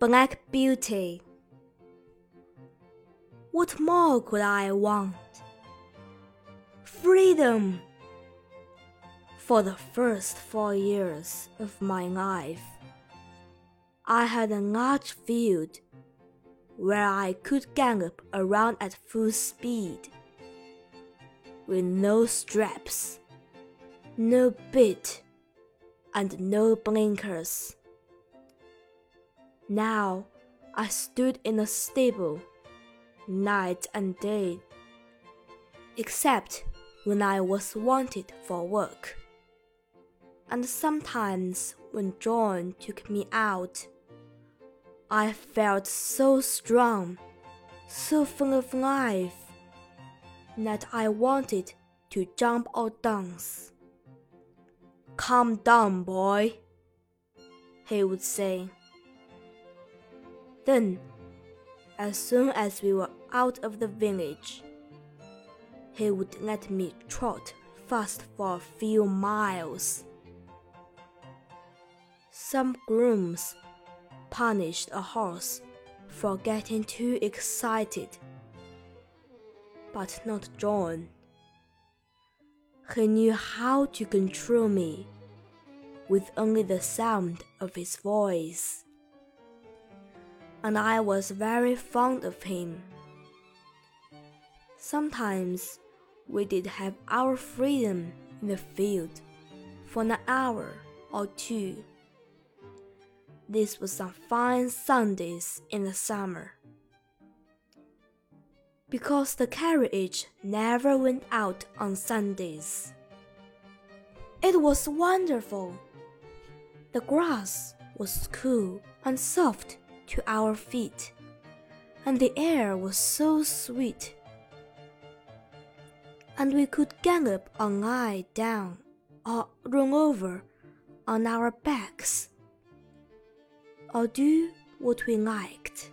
Black Beauty. What more could I want? Freedom! For the first four years of my life, I had a large field where I could gallop around at full speed, with no straps, no bit, and no blinkers. Now I stood in a stable night and day, except when I was wanted for work, and sometimes when John took me out. I felt so strong, so full of life, that I wanted to jump or dance. Calm down, boy, he would say. Then, as soon as we were out of the village, he would let me trot fast for a few miles. Some grooms punished a horse for getting too excited, but not John. He knew how to control me with only the sound of his voice and I was very fond of him. Sometimes we did have our freedom in the field for an hour or two. This was on fine Sundays in the summer. Because the carriage never went out on Sundays. It was wonderful. The grass was cool and soft to our feet, and the air was so sweet. And we could gallop or lie down or run over on our backs or do what we liked.